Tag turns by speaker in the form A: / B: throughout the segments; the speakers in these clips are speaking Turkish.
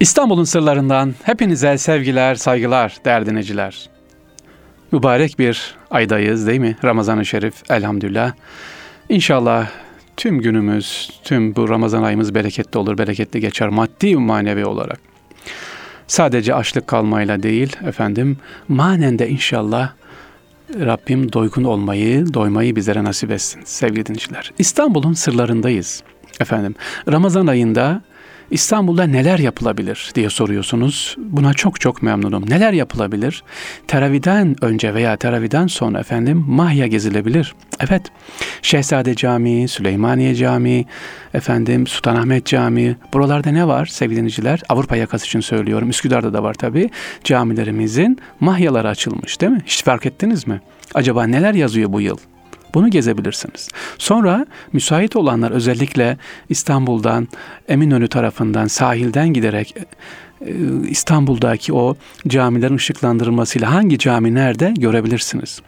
A: İstanbul'un sırlarından hepinize sevgiler, saygılar değerli dinleyiciler. Mübarek bir aydayız değil mi? Ramazan-ı Şerif elhamdülillah. İnşallah tüm günümüz, tüm bu Ramazan ayımız bereketli olur, bereketli geçer maddi manevi olarak. Sadece açlık kalmayla değil efendim, manen de inşallah Rabbim doygun olmayı, doymayı bizlere nasip etsin sevgili dinleyiciler. İstanbul'un sırlarındayız efendim. Ramazan ayında İstanbul'da neler yapılabilir diye soruyorsunuz. Buna çok çok memnunum. Neler yapılabilir? Teraviden önce veya teraviden sonra efendim Mahya gezilebilir. Evet. Şehzade Camii, Süleymaniye Camii, efendim Sultanahmet Camii. Buralarda ne var sevgili? Avrupa yakası için söylüyorum. Üsküdar'da da var tabii. Camilerimizin mahyaları açılmış değil mi? Hiç fark ettiniz mi? Acaba neler yazıyor bu yıl? Bunu gezebilirsiniz. Sonra müsait olanlar özellikle İstanbul'dan, Eminönü tarafından, sahilden giderek e, İstanbul'daki o camilerin ışıklandırılmasıyla hangi cami nerede görebilirsiniz.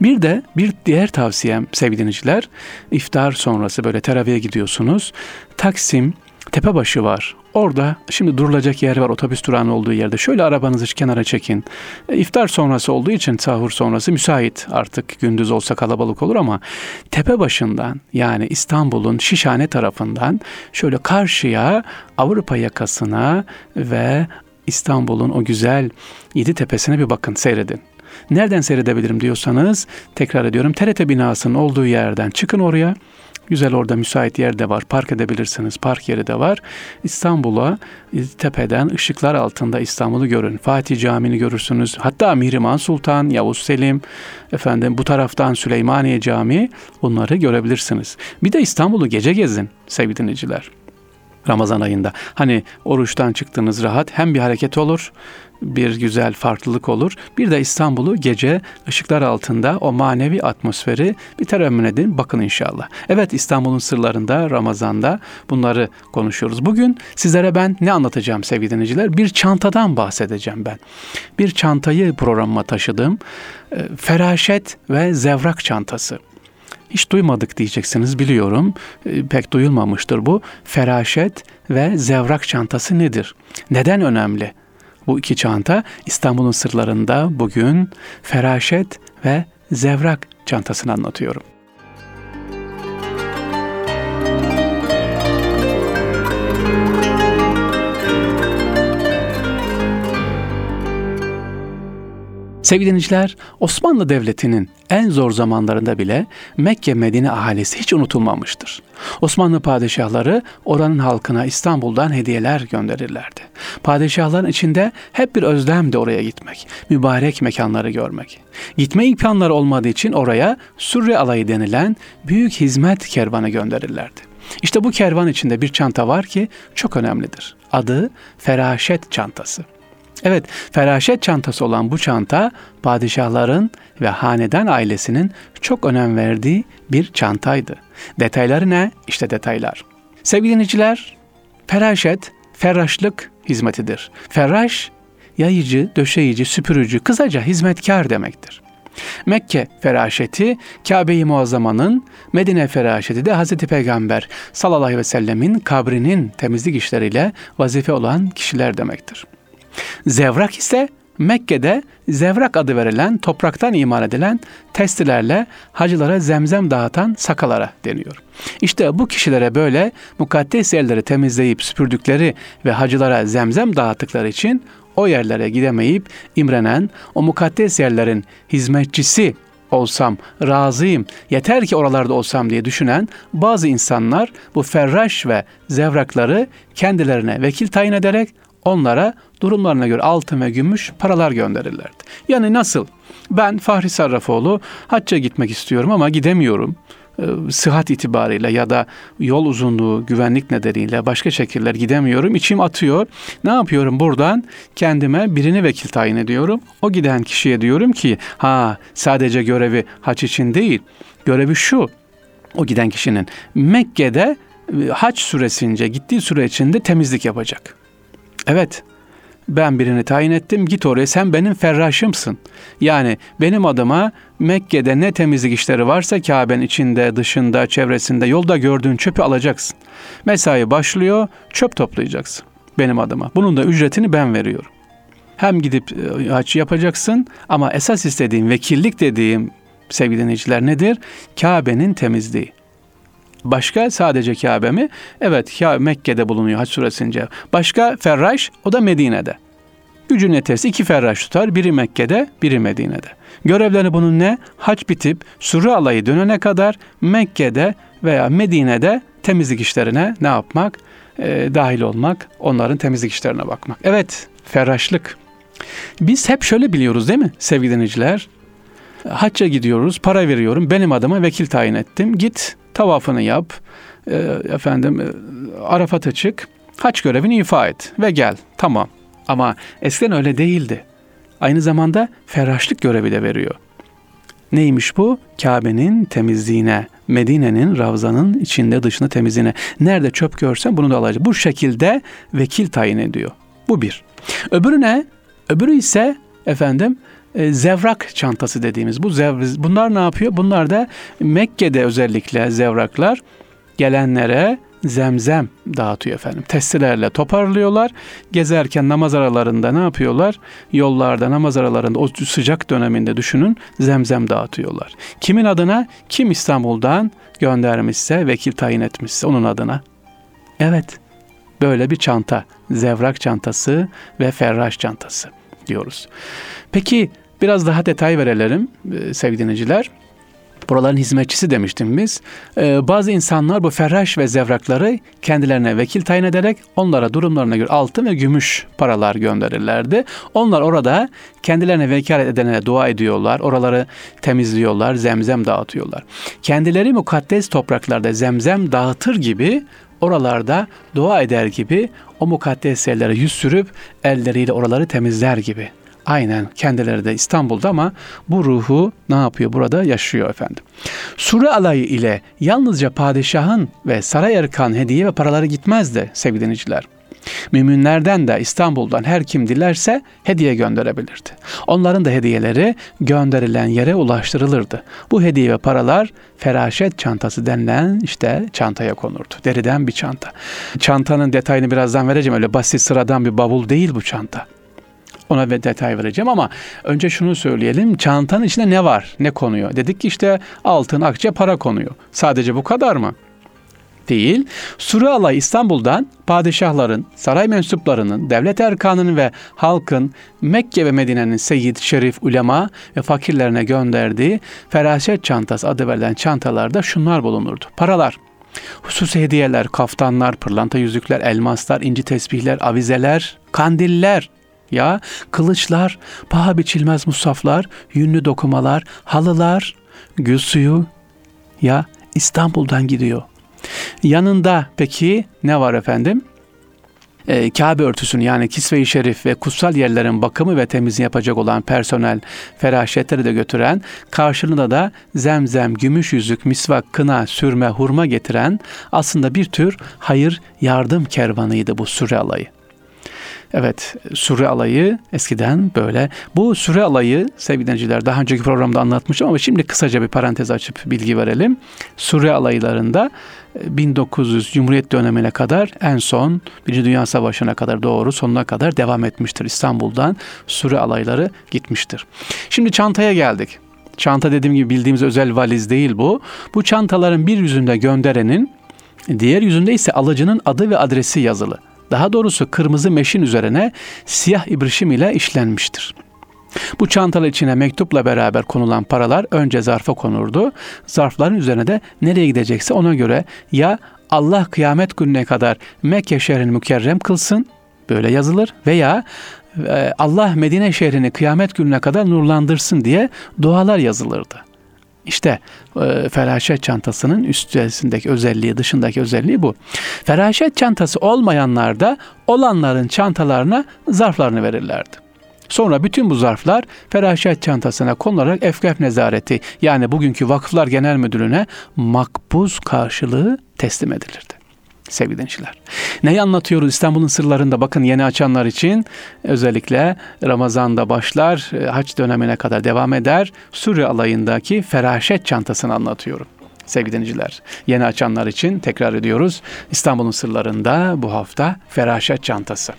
A: Bir de bir diğer tavsiyem sevgili dinleyiciler, iftar sonrası böyle teraviye gidiyorsunuz. Taksim Tepebaşı var. Orada şimdi durulacak yer var otobüs durağının olduğu yerde. Şöyle arabanızı kenara çekin. E, iftar sonrası olduğu için sahur sonrası müsait artık gündüz olsa kalabalık olur ama tepe başından yani İstanbul'un Şişhane tarafından şöyle karşıya Avrupa yakasına ve İstanbul'un o güzel yedi tepesine bir bakın seyredin. Nereden seyredebilirim diyorsanız tekrar ediyorum TRT binasının olduğu yerden çıkın oraya. Güzel orada müsait yer de var. Park edebilirsiniz. Park yeri de var. İstanbul'a e, tepeden ışıklar altında İstanbul'u görün. Fatih Camii'ni görürsünüz. Hatta Mihrimah Sultan, Yavuz Selim, efendim bu taraftan Süleymaniye Camii bunları görebilirsiniz. Bir de İstanbul'u gece gezin sevgili dinleyiciler. Ramazan ayında. Hani oruçtan çıktığınız rahat hem bir hareket olur bir güzel farklılık olur. Bir de İstanbul'u gece ışıklar altında o manevi atmosferi bir teremmün edin. Bakın inşallah. Evet İstanbul'un sırlarında Ramazan'da bunları konuşuyoruz. Bugün sizlere ben ne anlatacağım sevgili dinleyiciler? Bir çantadan bahsedeceğim ben. Bir çantayı programıma taşıdım. E, feraşet ve zevrak çantası. Hiç duymadık diyeceksiniz biliyorum. E, pek duyulmamıştır bu. Feraşet ve zevrak çantası nedir? Neden önemli? Bu iki çanta İstanbul'un sırlarında bugün feraşet ve zevrak çantasını anlatıyorum. Sevgili dinleyiciler, Osmanlı Devleti'nin en zor zamanlarında bile Mekke Medine ahalisi hiç unutulmamıştır. Osmanlı padişahları oranın halkına İstanbul'dan hediyeler gönderirlerdi. Padişahların içinde hep bir özlem de oraya gitmek, mübarek mekanları görmek. Gitme imkanları olmadığı için oraya Sürre Alayı denilen büyük hizmet kervanı gönderirlerdi. İşte bu kervan içinde bir çanta var ki çok önemlidir. Adı Feraşet çantası. Evet, feraşet çantası olan bu çanta padişahların ve hanedan ailesinin çok önem verdiği bir çantaydı. Detayları ne? İşte detaylar. Sevgili dinleyiciler, feraşet, ferraşlık hizmetidir. Ferraş, yayıcı, döşeyici, süpürücü, kısaca hizmetkar demektir. Mekke feraşeti Kabe-i Muazzama'nın, Medine feraşeti de Hz. Peygamber sallallahu aleyhi ve sellemin kabrinin temizlik işleriyle vazife olan kişiler demektir. Zevrak ise Mekke'de zevrak adı verilen topraktan imal edilen testilerle hacılara zemzem dağıtan sakalara deniyor. İşte bu kişilere böyle mukaddes yerleri temizleyip süpürdükleri ve hacılara zemzem dağıttıkları için o yerlere gidemeyip imrenen, o mukaddes yerlerin hizmetçisi olsam, razıyım, yeter ki oralarda olsam diye düşünen bazı insanlar bu ferraş ve zevrakları kendilerine vekil tayin ederek onlara durumlarına göre altın ve gümüş paralar gönderirlerdi. Yani nasıl? Ben Fahri Sarrafoğlu hacca gitmek istiyorum ama gidemiyorum ee, sıhhat itibariyle ya da yol uzunluğu, güvenlik nedeniyle başka şekiller gidemiyorum. İçim atıyor. Ne yapıyorum buradan? Kendime birini vekil tayin ediyorum. O giden kişiye diyorum ki ha sadece görevi haç için değil. Görevi şu. O giden kişinin Mekke'de e, haç süresince gittiği süre içinde temizlik yapacak. Evet ben birini tayin ettim git oraya sen benim ferraşımsın. Yani benim adıma Mekke'de ne temizlik işleri varsa Kabe'nin içinde, dışında, çevresinde yolda gördüğün çöpü alacaksın. Mesai başlıyor çöp toplayacaksın. benim adıma. Bunun da ücretini ben veriyorum. Hem gidip e, hac yapacaksın ama esas istediğim vekillik dediğim sevgili dinleyiciler nedir? Kabe'nin temizliği. Başka sadece Kabe mi? Evet Mekke'de bulunuyor hac süresince. Başka Ferraş o da Medine'de. Gücün yetesi iki ferraş tutar. Biri Mekke'de, biri Medine'de. Görevleri bunun ne? Hac bitip sürü alayı dönene kadar Mekke'de veya Medine'de temizlik işlerine ne yapmak? E, dahil olmak, onların temizlik işlerine bakmak. Evet, ferraşlık. Biz hep şöyle biliyoruz değil mi sevgili dinleyiciler? Hacca gidiyoruz, para veriyorum, benim adıma vekil tayin ettim. Git tavafını yap, e, efendim Arafat'a çık, haç görevini ifa et ve gel. Tamam. Ama eskiden öyle değildi. Aynı zamanda ferraşlık görevi de veriyor. Neymiş bu? Kabe'nin temizliğine, Medine'nin, Ravza'nın içinde dışında temizliğine. Nerede çöp görsen bunu da alacak. Bu şekilde vekil tayin ediyor. Bu bir. Öbürü ne? Öbürü ise efendim e, zevrak çantası dediğimiz bu zev, bunlar ne yapıyor? Bunlar da Mekke'de özellikle zevraklar gelenlere zemzem dağıtıyor efendim. Testilerle toparlıyorlar. Gezerken namaz aralarında ne yapıyorlar? Yollarda namaz aralarında o sıcak döneminde düşünün zemzem dağıtıyorlar. Kimin adına? Kim İstanbul'dan göndermişse, vekil tayin etmişse onun adına. Evet. Böyle bir çanta. Zevrak çantası ve ferraş çantası diyoruz. Peki biraz daha detay verelim e, sevgili dinleyiciler. Buraların hizmetçisi demiştim biz. Ee, bazı insanlar bu ferraş ve zevrakları kendilerine vekil tayin ederek onlara durumlarına göre altın ve gümüş paralar gönderirlerdi. Onlar orada kendilerine vekalet edene dua ediyorlar. Oraları temizliyorlar, zemzem dağıtıyorlar. Kendileri mukaddes topraklarda zemzem dağıtır gibi oralarda dua eder gibi o mukaddes yerlere yüz sürüp elleriyle oraları temizler gibi. Aynen kendileri de İstanbul'da ama bu ruhu ne yapıyor burada yaşıyor efendim. Sure alayı ile yalnızca padişahın ve saray erkan hediye ve paraları gitmezdi sevgili dinleyiciler. Müminlerden de İstanbul'dan her kim dilerse hediye gönderebilirdi. Onların da hediyeleri gönderilen yere ulaştırılırdı. Bu hediye ve paralar feraşet çantası denilen işte çantaya konurdu. Deriden bir çanta. Çantanın detayını birazdan vereceğim. Öyle basit sıradan bir bavul değil bu çanta. Ona bir detay vereceğim ama önce şunu söyleyelim. Çantanın içinde ne var? Ne konuyor? Dedik ki işte altın, akçe, para konuyor. Sadece bu kadar mı? Değil. Sure alay İstanbul'dan padişahların, saray mensuplarının, devlet erkanının ve halkın Mekke ve Medine'nin seyyid, şerif, ulema ve fakirlerine gönderdiği feraset çantası adı verilen çantalarda şunlar bulunurdu. Paralar, hususi hediyeler, kaftanlar, pırlanta yüzükler, elmaslar, inci tesbihler, avizeler, kandiller, ya kılıçlar, paha biçilmez musaflar, yünlü dokumalar, halılar, gül suyu ya İstanbul'dan gidiyor. Yanında peki ne var efendim? e, Kabe örtüsünü yani Kisve-i Şerif ve kutsal yerlerin bakımı ve temizliği yapacak olan personel feraşetleri de götüren, karşılığında da zemzem, gümüş yüzük, misvak, kına, sürme, hurma getiren aslında bir tür hayır yardım kervanıydı bu süre alayı. Evet, süre alayı eskiden böyle. Bu süre alayı sevgili dinleyiciler daha önceki programda anlatmıştım ama şimdi kısaca bir parantez açıp bilgi verelim. Süre alaylarında 1900 e, Cumhuriyet dönemine kadar en son Birinci Dünya Savaşı'na kadar doğru sonuna kadar devam etmiştir. İstanbul'dan süre alayları gitmiştir. Şimdi çantaya geldik. Çanta dediğim gibi bildiğimiz özel valiz değil bu. Bu çantaların bir yüzünde gönderenin, diğer yüzünde ise alıcının adı ve adresi yazılı. Daha doğrusu kırmızı meşin üzerine siyah ibrişim ile işlenmiştir. Bu çantalı içine mektupla beraber konulan paralar önce zarfa konurdu. Zarfların üzerine de nereye gidecekse ona göre ya Allah kıyamet gününe kadar Mekke şehrini mükerrem kılsın böyle yazılır veya e, Allah Medine şehrini kıyamet gününe kadar nurlandırsın diye dualar yazılırdı. İşte e, feraşet çantasının üstesindeki özelliği, dışındaki özelliği bu. Feraşet çantası olmayanlar da olanların çantalarına zarflarını verirlerdi. Sonra bütün bu zarflar feraşet çantasına konularak efkaf nezareti yani bugünkü Vakıflar Genel Müdürlüğü'ne makbuz karşılığı teslim edilirdi sevgili dinleyiciler. Neyi anlatıyoruz İstanbul'un sırlarında bakın yeni açanlar için özellikle Ramazan'da başlar, e, haç dönemine kadar devam eder. Suriye alayındaki feraşet çantasını anlatıyorum. sevgili dinleyiciler. Yeni açanlar için tekrar ediyoruz. İstanbul'un sırlarında bu hafta feraşet çantası.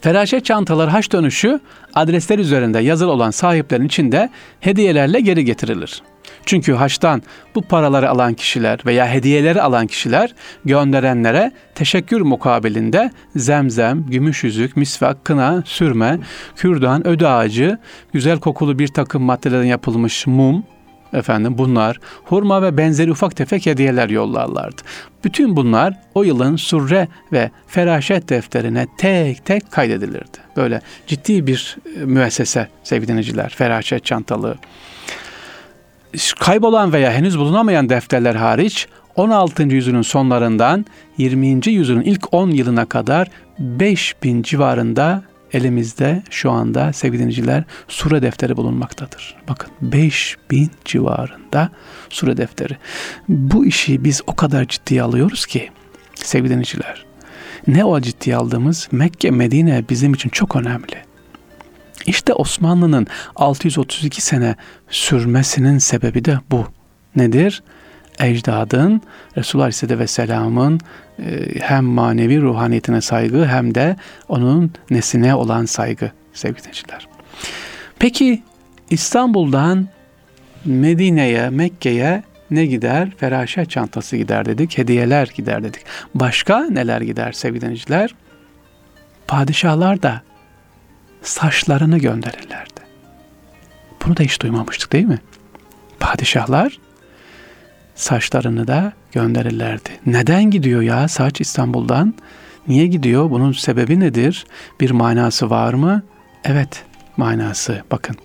A: Feraşet çantaları haç dönüşü adresler üzerinde yazılı olan sahiplerin içinde hediyelerle geri getirilir. Çünkü haçtan bu paraları alan kişiler veya hediyeleri alan kişiler gönderenlere teşekkür mukabilinde zemzem, gümüş yüzük, misvak, kına, sürme, kürdan, öde ağacı, güzel kokulu bir takım maddelerden yapılmış mum, efendim bunlar hurma ve benzeri ufak tefek hediyeler yollarlardı. Bütün bunlar o yılın surre ve feraşet defterine tek tek kaydedilirdi. Böyle ciddi bir e, müessese sevgili dinleyiciler, feraşet çantalı. Kaybolan veya henüz bulunamayan defterler hariç 16. yüzyılın sonlarından 20. yüzyılın ilk 10 yılına kadar 5000 civarında elimizde şu anda sevgili dinleyiciler sure defteri bulunmaktadır. Bakın 5000 civarında sure defteri. Bu işi biz o kadar ciddiye alıyoruz ki sevgili dinleyiciler. Ne o ciddiye aldığımız Mekke, Medine bizim için çok önemli. İşte Osmanlı'nın 632 sene sürmesinin sebebi de bu. Nedir? ecdadın Resulullah Aleyhisselatü Vesselam'ın e, hem manevi ruhaniyetine saygı hem de onun nesine olan saygı sevgili dinleyiciler. Peki İstanbul'dan Medine'ye, Mekke'ye ne gider? Feraşet çantası gider dedik, hediyeler gider dedik. Başka neler gider sevgili dinleyiciler? Padişahlar da saçlarını gönderirlerdi. Bunu da hiç duymamıştık değil mi? Padişahlar saçlarını da gönderirlerdi. Neden gidiyor ya saç İstanbul'dan? Niye gidiyor? Bunun sebebi nedir? Bir manası var mı? Evet, manası. Bakın.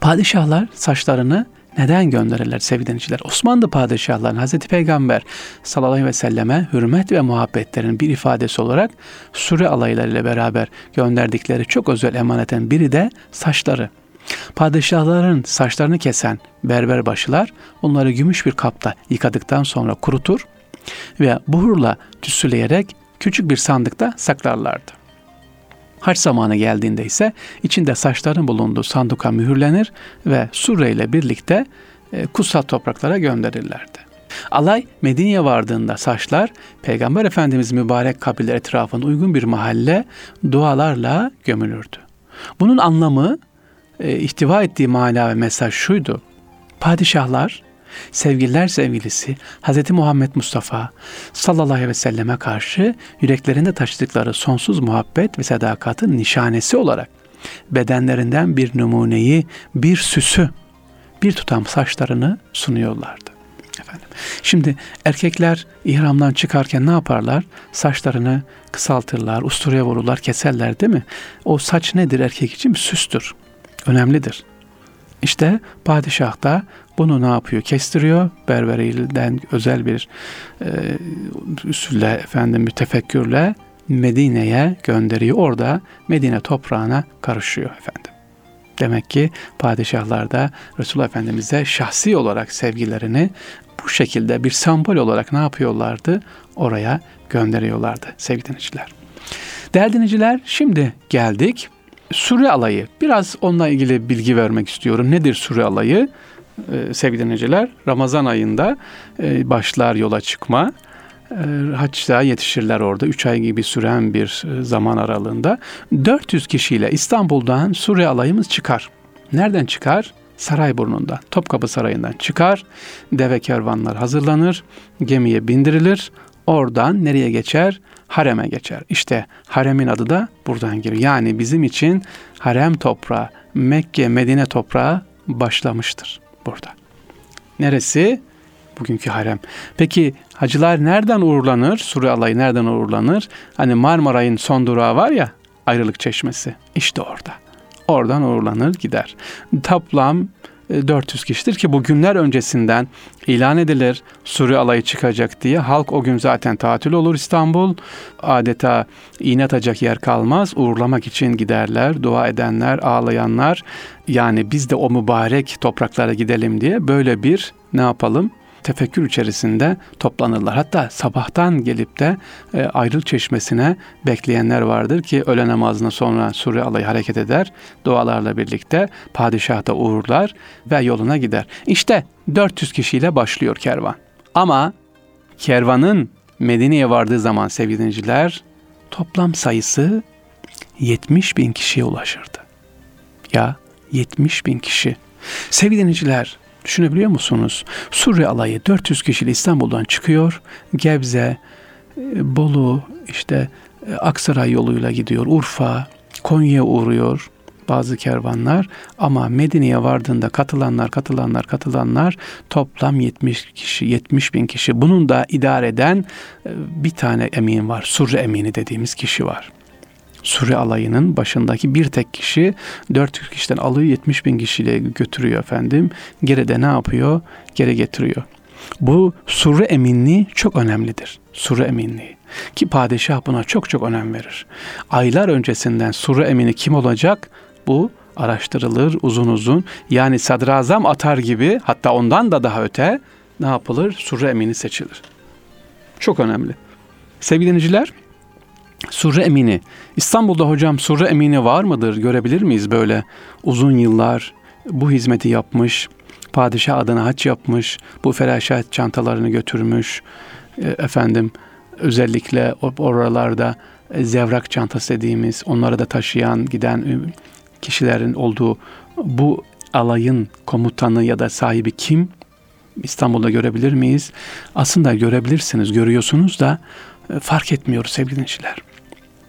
A: Padişahlar saçlarını neden gönderirler sevgili dinleyiciler? Osmanlı padişahların Hazreti Peygamber sallallahu aleyhi ve selleme hürmet ve muhabbetlerin bir ifadesi olarak sure alaylarıyla beraber gönderdikleri çok özel emanetin biri de saçları. Padişahların saçlarını kesen berber başılar onları gümüş bir kapta yıkadıktan sonra kurutur ve buhurla tüsüleyerek küçük bir sandıkta saklarlardı. Haç zamanı geldiğinde ise içinde saçların bulunduğu sanduka mühürlenir ve surre ile birlikte e, kutsal topraklara gönderirlerdi. Alay Medine'ye vardığında saçlar Peygamber Efendimiz mübarek kabirler etrafında uygun bir mahalle dualarla gömülürdü. Bunun anlamı e, ihtiva ettiği mana ve mesaj şuydu. Padişahlar, sevgililer sevgilisi Hz. Muhammed Mustafa sallallahu aleyhi ve selleme karşı yüreklerinde taşıdıkları sonsuz muhabbet ve sadakatın nişanesi olarak bedenlerinden bir numuneyi, bir süsü, bir tutam saçlarını sunuyorlardı. Efendim. Şimdi erkekler ihramdan çıkarken ne yaparlar? Saçlarını kısaltırlar, usturaya vururlar, keserler değil mi? O saç nedir erkek için? Süstür önemlidir. İşte padişah da bunu ne yapıyor? Kestiriyor. Berberinden özel bir e, üsulle, efendim bir tefekkürle Medine'ye gönderiyor. Orada Medine toprağına karışıyor efendim. Demek ki padişahlar da Resulullah Efendimiz'e şahsi olarak sevgilerini bu şekilde bir sembol olarak ne yapıyorlardı? Oraya gönderiyorlardı sevgili dinleyiciler. Değerli dinleyiciler şimdi geldik Sure alayı. Biraz onunla ilgili bilgi vermek istiyorum. Nedir sure alayı? Ee, sevgili dinleyiciler, Ramazan ayında e, başlar yola çıkma. E, haçta yetişirler orada. Üç ay gibi süren bir e, zaman aralığında. 400 kişiyle İstanbul'dan sure alayımız çıkar. Nereden çıkar? Sarayburnu'ndan, Topkapı Sarayı'ndan çıkar. Deve kervanlar hazırlanır. Gemiye bindirilir. Oradan nereye geçer? hareme geçer. İşte haremin adı da buradan geliyor. Yani bizim için harem toprağı, Mekke, Medine toprağı başlamıştır burada. Neresi? Bugünkü harem. Peki hacılar nereden uğurlanır? Sure alayı nereden uğurlanır? Hani Marmaray'ın son durağı var ya, ayrılık çeşmesi. İşte orada. Oradan uğurlanır gider. Toplam 400 e, kişidir ki bu günler öncesinden ilan edilir. Suri alayı çıkacak diye. Halk o gün zaten tatil olur İstanbul. Adeta iğne atacak yer kalmaz. Uğurlamak için giderler. Dua edenler, ağlayanlar. Yani biz de o mübarek topraklara gidelim diye böyle bir ne yapalım? Tefekkür içerisinde toplanırlar. Hatta sabahtan gelip de e, ayrıl çeşmesine bekleyenler vardır ki öğle namazına sonra sure alayı hareket eder. Dualarla birlikte padişah da uğurlar ve yoluna gider. İşte 400 kişiyle başlıyor kervan. Ama kervanın Medine'ye vardığı zaman sevgili toplam sayısı 70 bin kişiye ulaşırdı. Ya 70 bin kişi. Sevgili düşünebiliyor musunuz? Surre alayı 400 kişiyle İstanbul'dan çıkıyor. Gebze, e, Bolu, işte e, Aksaray yoluyla gidiyor. Urfa, Konya'ya uğruyor bazı kervanlar ama Medine'ye vardığında katılanlar, katılanlar, katılanlar toplam 70 kişi, 70 bin kişi. Bunun da idare eden e, bir tane emin var. Surre emini dediğimiz kişi var. Surre alayının başındaki bir tek kişi 400 kişiden alıyor 70 bin kişiyle götürüyor efendim. Geri de ne yapıyor? Geri getiriyor. Bu surre eminliği çok önemlidir. Surre eminliği. Ki padişah buna çok çok önem verir. Aylar öncesinden surre emini kim olacak? Bu araştırılır uzun uzun. Yani sadrazam atar gibi hatta ondan da daha öte ne yapılır? Surre emini seçilir. Çok önemli. Sevgili dinleyiciler, Surre Emini. İstanbul'da hocam Surre Emini var mıdır? Görebilir miyiz böyle uzun yıllar bu hizmeti yapmış, padişah adına haç yapmış, bu feraşat çantalarını götürmüş, e, efendim özellikle oralarda e, zevrak çantası dediğimiz onları da taşıyan giden kişilerin olduğu bu alayın komutanı ya da sahibi kim? İstanbul'da görebilir miyiz? Aslında görebilirsiniz, görüyorsunuz da fark etmiyoruz sevgili dinleyiciler.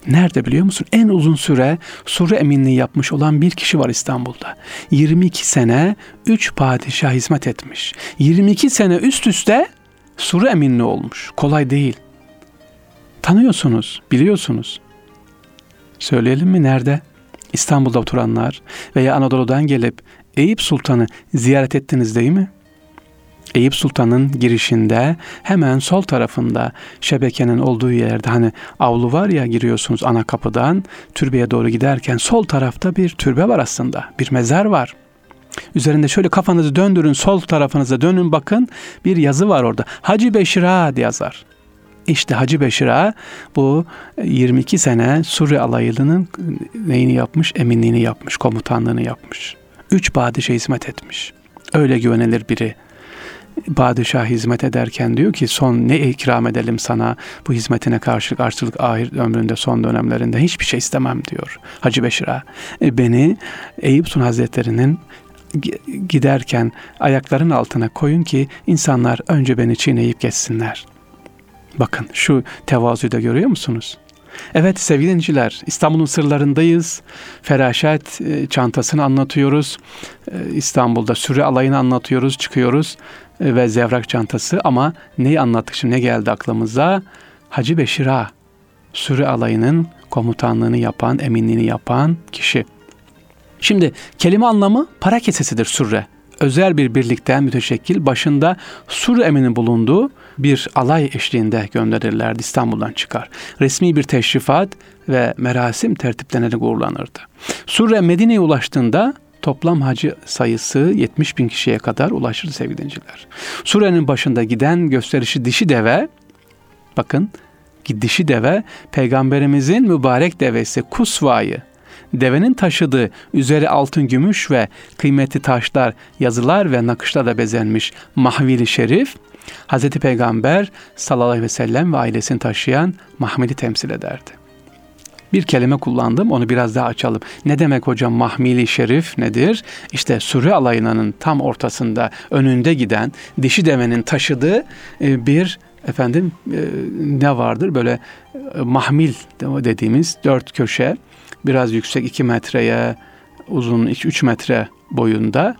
A: Nerede biliyor musun? En uzun süre sure eminliği yapmış olan bir kişi var İstanbul'da. 22 sene 3 padişah hizmet etmiş. 22 sene üst üste sure eminliği olmuş. Kolay değil. Tanıyorsunuz, biliyorsunuz. Söyleyelim mi nerede? İstanbul'da oturanlar veya Anadolu'dan gelip Eyüp Sultan'ı ziyaret ettiniz değil mi? Eyüp Sultan'ın girişinde hemen sol tarafında şebekenin olduğu yerde hani avlu var ya giriyorsunuz ana kapıdan türbeye doğru giderken sol tarafta bir türbe var aslında. Bir mezar var. Üzerinde şöyle kafanızı döndürün sol tarafınıza dönün bakın bir yazı var orada. Hacı Beşira diye yazar. İşte Hacı Beşira bu 22 sene Suriye alayılının neyini yapmış? Eminliğini yapmış, komutanlığını yapmış. Üç padişah hizmet etmiş. Öyle güvenilir biri padişah hizmet ederken diyor ki son ne ikram edelim sana bu hizmetine karşılık karşılık ahir ömründe son dönemlerinde hiçbir şey istemem diyor Hacı Beşir'a. E, beni Eyüp Sun Hazretleri'nin giderken ayakların altına koyun ki insanlar önce beni çiğneyip geçsinler. Bakın şu tevazuyu da görüyor musunuz? Evet sevgili dinleyiciler İstanbul'un sırlarındayız. Feraşat e, çantasını anlatıyoruz. E, İstanbul'da sürü alayını anlatıyoruz, çıkıyoruz ve zevrak çantası ama neyi anlattık şimdi ne geldi aklımıza? Hacı Beşira sürü alayının komutanlığını yapan, eminliğini yapan kişi. Şimdi kelime anlamı para kesesidir sürre. Özel bir birlikten müteşekkil başında sur eminin bulunduğu bir alay eşliğinde gönderirlerdi İstanbul'dan çıkar. Resmi bir teşrifat ve merasim tertiplenerek uğurlanırdı. Surre Medine'ye ulaştığında toplam hacı sayısı 70 bin kişiye kadar ulaşır sevgili dinciler. Surenin başında giden gösterişi dişi deve, bakın dişi deve peygamberimizin mübarek devesi Kusva'yı devenin taşıdığı üzeri altın gümüş ve kıymetli taşlar, yazılar ve nakışlarla bezenmiş mahvili şerif Hz. Peygamber sallallahu aleyhi ve sellem ve ailesini taşıyan Mahmil'i temsil ederdi. Bir kelime kullandım onu biraz daha açalım. Ne demek hocam mahmili şerif nedir? İşte sürü alayının tam ortasında önünde giden dişi devenin taşıdığı e, bir efendim e, ne vardır böyle e, mahmil dediğimiz dört köşe biraz yüksek iki metreye uzun üç metre boyunda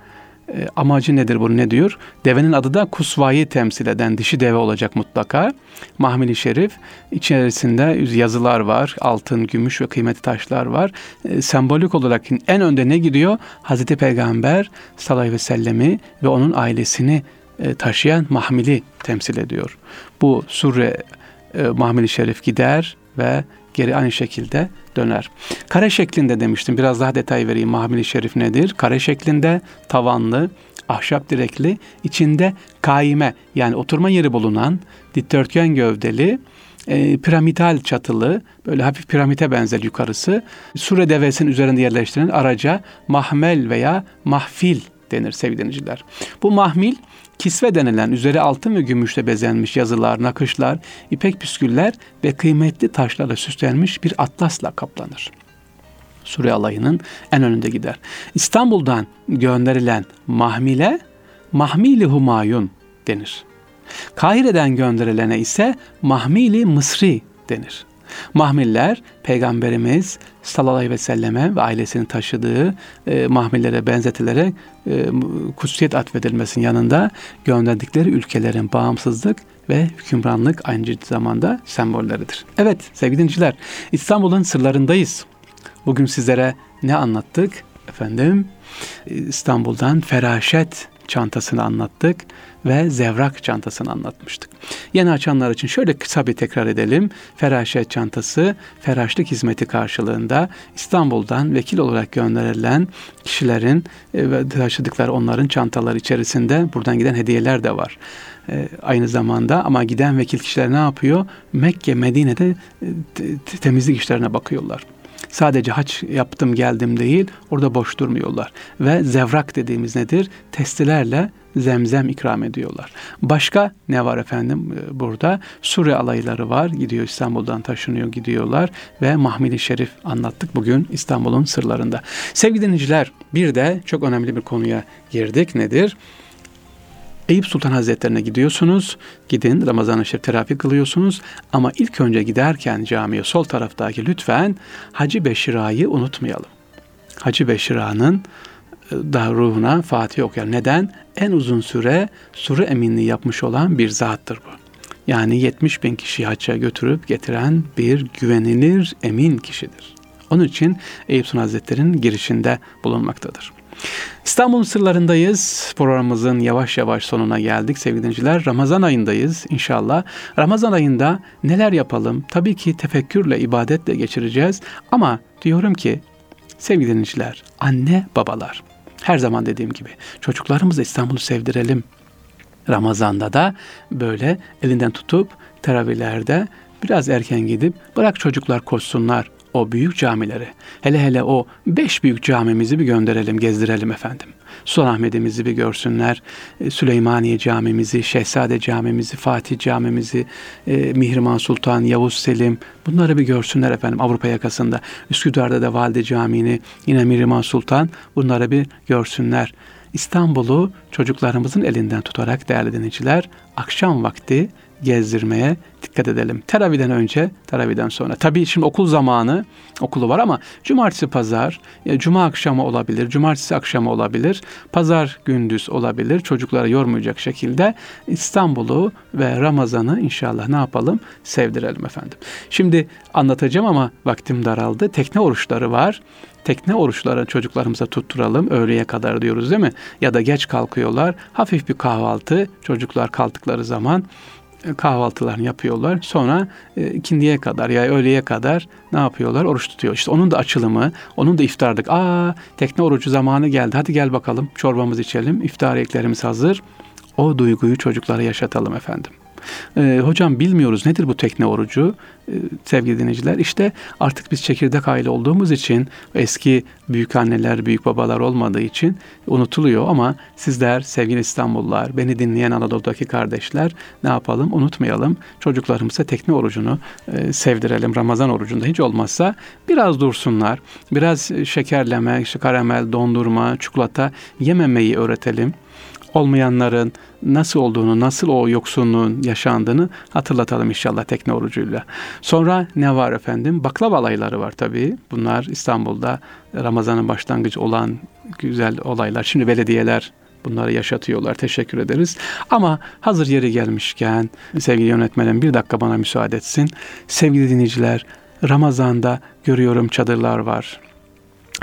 A: e, amacı nedir bunu ne diyor? Devenin adı da kusvayı temsil eden dişi deve olacak mutlaka. Mahmili Şerif içerisinde yazılar var. Altın, gümüş ve kıymetli taşlar var. E, sembolik olarak en önde ne gidiyor? Hazreti Peygamber sallallahu aleyhi ve sellemi ve onun ailesini e, taşıyan Mahmili temsil ediyor. Bu surre e, Mahmili Şerif gider ve geri aynı şekilde döner. Kare şeklinde demiştim. Biraz daha detay vereyim. Mahmili şerif nedir? Kare şeklinde, tavanlı, ahşap direkli, içinde kaime yani oturma yeri bulunan dikdörtgen gövdeli, e, piramidal çatılı, böyle hafif piramite benzer yukarısı, sure devesinin üzerinde yerleştirilen araca mahmel veya mahfil denir sevgili dinleyiciler. Bu mahmil kisve denilen üzeri altın ve gümüşle bezenmiş yazılar, nakışlar, ipek püsküller ve kıymetli taşlarla süslenmiş bir atlasla kaplanır. Sure alayının en önünde gider. İstanbul'dan gönderilen mahmile Mahmili Humayun denir. Kahire'den gönderilene ise Mahmili Mısri denir. Mahmiller Peygamberimiz sallallahu aleyhi ve selleme ve ailesini taşıdığı e, mahmillere benzetilerek e, kutsiyet atfedilmesinin yanında gönderdikleri ülkelerin bağımsızlık ve hükümranlık aynı zamanda sembolleridir. Evet sevgili dinciler İstanbul'un sırlarındayız. Bugün sizlere ne anlattık? Efendim İstanbul'dan feraşet çantasını anlattık ve zevrak çantasını anlatmıştık. Yeni açanlar için şöyle kısa bir tekrar edelim. Feraşet çantası, feraşlık hizmeti karşılığında İstanbul'dan vekil olarak gönderilen kişilerin e, ve taşıdıkları onların çantaları içerisinde buradan giden hediyeler de var. E, aynı zamanda ama giden vekil kişiler ne yapıyor? Mekke, Medine'de e, temizlik işlerine bakıyorlar. Sadece haç yaptım geldim değil, orada boş durmuyorlar. Ve zevrak dediğimiz nedir? Testilerle zemzem ikram ediyorlar. Başka ne var efendim e, burada? Sure alayları var. Gidiyor İstanbul'dan taşınıyor gidiyorlar ve Mahmili Şerif anlattık bugün İstanbul'un sırlarında. Sevgili dinleyiciler bir de çok önemli bir konuya girdik. Nedir? Eyüp Sultan Hazretlerine gidiyorsunuz. Gidin Ramazan-ı Şerif terapi kılıyorsunuz. Ama ilk önce giderken camiye sol taraftaki lütfen Hacı Beşira'yı unutmayalım. Hacı Beşira'nın e, da ruhuna Fatih okuyan. Neden? En uzun süre sure eminliği yapmış olan bir zattır bu. Yani 70 bin kişi hacca götürüp getiren bir güvenilir emin kişidir. Onun için Eyüp Sultan Hazretleri'nin girişinde bulunmaktadır. İstanbul sırlarındayız. Programımızın yavaş yavaş sonuna geldik sevgili dinleyiciler. Ramazan ayındayız inşallah. Ramazan ayında neler yapalım? Tabii ki tefekkürle, ibadetle geçireceğiz. Ama diyorum ki sevgili dinleyiciler, anne babalar her zaman dediğim gibi çocuklarımıza İstanbul'u sevdirelim. Ramazan'da da böyle elinden tutup teravihlerde biraz erken gidip bırak çocuklar koşsunlar, o büyük camileri. Hele hele o beş büyük camimizi bir gönderelim, gezdirelim efendim. Sultanahmet'imizi bir görsünler. E, Süleymaniye camimizi, Şehzade camimizi, Fatih camimizi, e, Mihrimah Sultan, Yavuz Selim bunları bir görsünler efendim Avrupa yakasında. Üsküdar'da da Valide Camii'ni, yine Mihrimah Sultan bunları bir görsünler. İstanbul'u çocuklarımızın elinden tutarak değerli dinleyiciler akşam vakti gezdirmeye dikkat edelim. Teraviden önce, teraviden sonra. Tabii şimdi okul zamanı, okulu var ama cumartesi pazar, ya cuma akşamı olabilir, cumartesi akşamı olabilir, pazar gündüz olabilir. Çocuklara yormayacak şekilde İstanbul'u ve Ramazan'ı inşallah ne yapalım? Sevdirelim efendim. Şimdi anlatacağım ama vaktim daraldı. Tekne oruçları var tekne oruçları çocuklarımıza tutturalım. Öğleye kadar diyoruz değil mi? Ya da geç kalkıyorlar. Hafif bir kahvaltı çocuklar kalktıkları zaman kahvaltılarını yapıyorlar. Sonra e, ikindiye kadar ya öğleye kadar ne yapıyorlar? Oruç tutuyor. İşte onun da açılımı, onun da iftardık. Aa tekne orucu zamanı geldi. Hadi gel bakalım çorbamızı içelim. İftar eklerimiz hazır. O duyguyu çocuklara yaşatalım efendim. E, hocam bilmiyoruz nedir bu tekne orucu e, sevgili dinleyiciler. İşte artık biz çekirdek aile olduğumuz için eski büyük anneler, büyük babalar olmadığı için unutuluyor ama sizler sevgili İstanbullular, beni dinleyen Anadolu'daki kardeşler ne yapalım? Unutmayalım. Çocuklarımıza tekne orucunu e, sevdirelim. Ramazan orucunda hiç olmazsa biraz dursunlar. Biraz şekerleme, işte karamel, dondurma, çikolata yememeyi öğretelim olmayanların nasıl olduğunu, nasıl o yoksunluğun yaşandığını hatırlatalım inşallah tekne orucuyla. Sonra ne var efendim? Baklava alayları var tabii. Bunlar İstanbul'da Ramazan'ın başlangıcı olan güzel olaylar. Şimdi belediyeler bunları yaşatıyorlar. Teşekkür ederiz. Ama hazır yeri gelmişken sevgili yönetmenim bir dakika bana müsaade etsin. Sevgili dinleyiciler Ramazan'da görüyorum çadırlar var.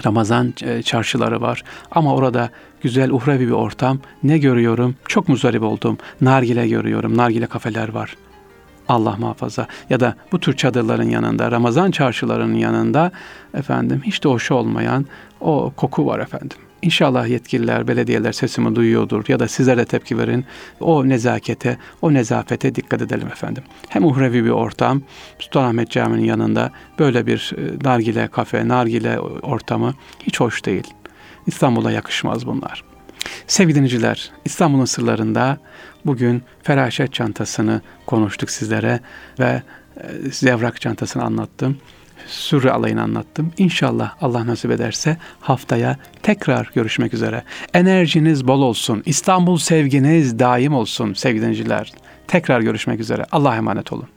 A: Ramazan e, çarşıları var. Ama orada güzel uhrevi bir ortam. Ne görüyorum? Çok muzdarip oldum. Nargile görüyorum. Nargile kafeler var. Allah muhafaza ya da bu tür çadırların yanında, Ramazan çarşılarının yanında efendim hiç de hoş olmayan o koku var efendim. İnşallah yetkililer, belediyeler sesimi duyuyordur ya da sizler de tepki verin. O nezakete, o nezafete dikkat edelim efendim. Hem uhrevi bir ortam, Sultanahmet Camii'nin yanında böyle bir e, nargile kafe, nargile ortamı hiç hoş değil. İstanbul'a yakışmaz bunlar. Sevgili dinleyiciler, İstanbul'un sırlarında bugün feraşet çantasını konuştuk sizlere ve e, zevrak çantasını anlattım. Sürre alayını anlattım. İnşallah Allah nasip ederse haftaya tekrar görüşmek üzere. Enerjiniz bol olsun. İstanbul sevginiz daim olsun sevgili dinleyiciler. Tekrar görüşmek üzere. Allah'a emanet olun.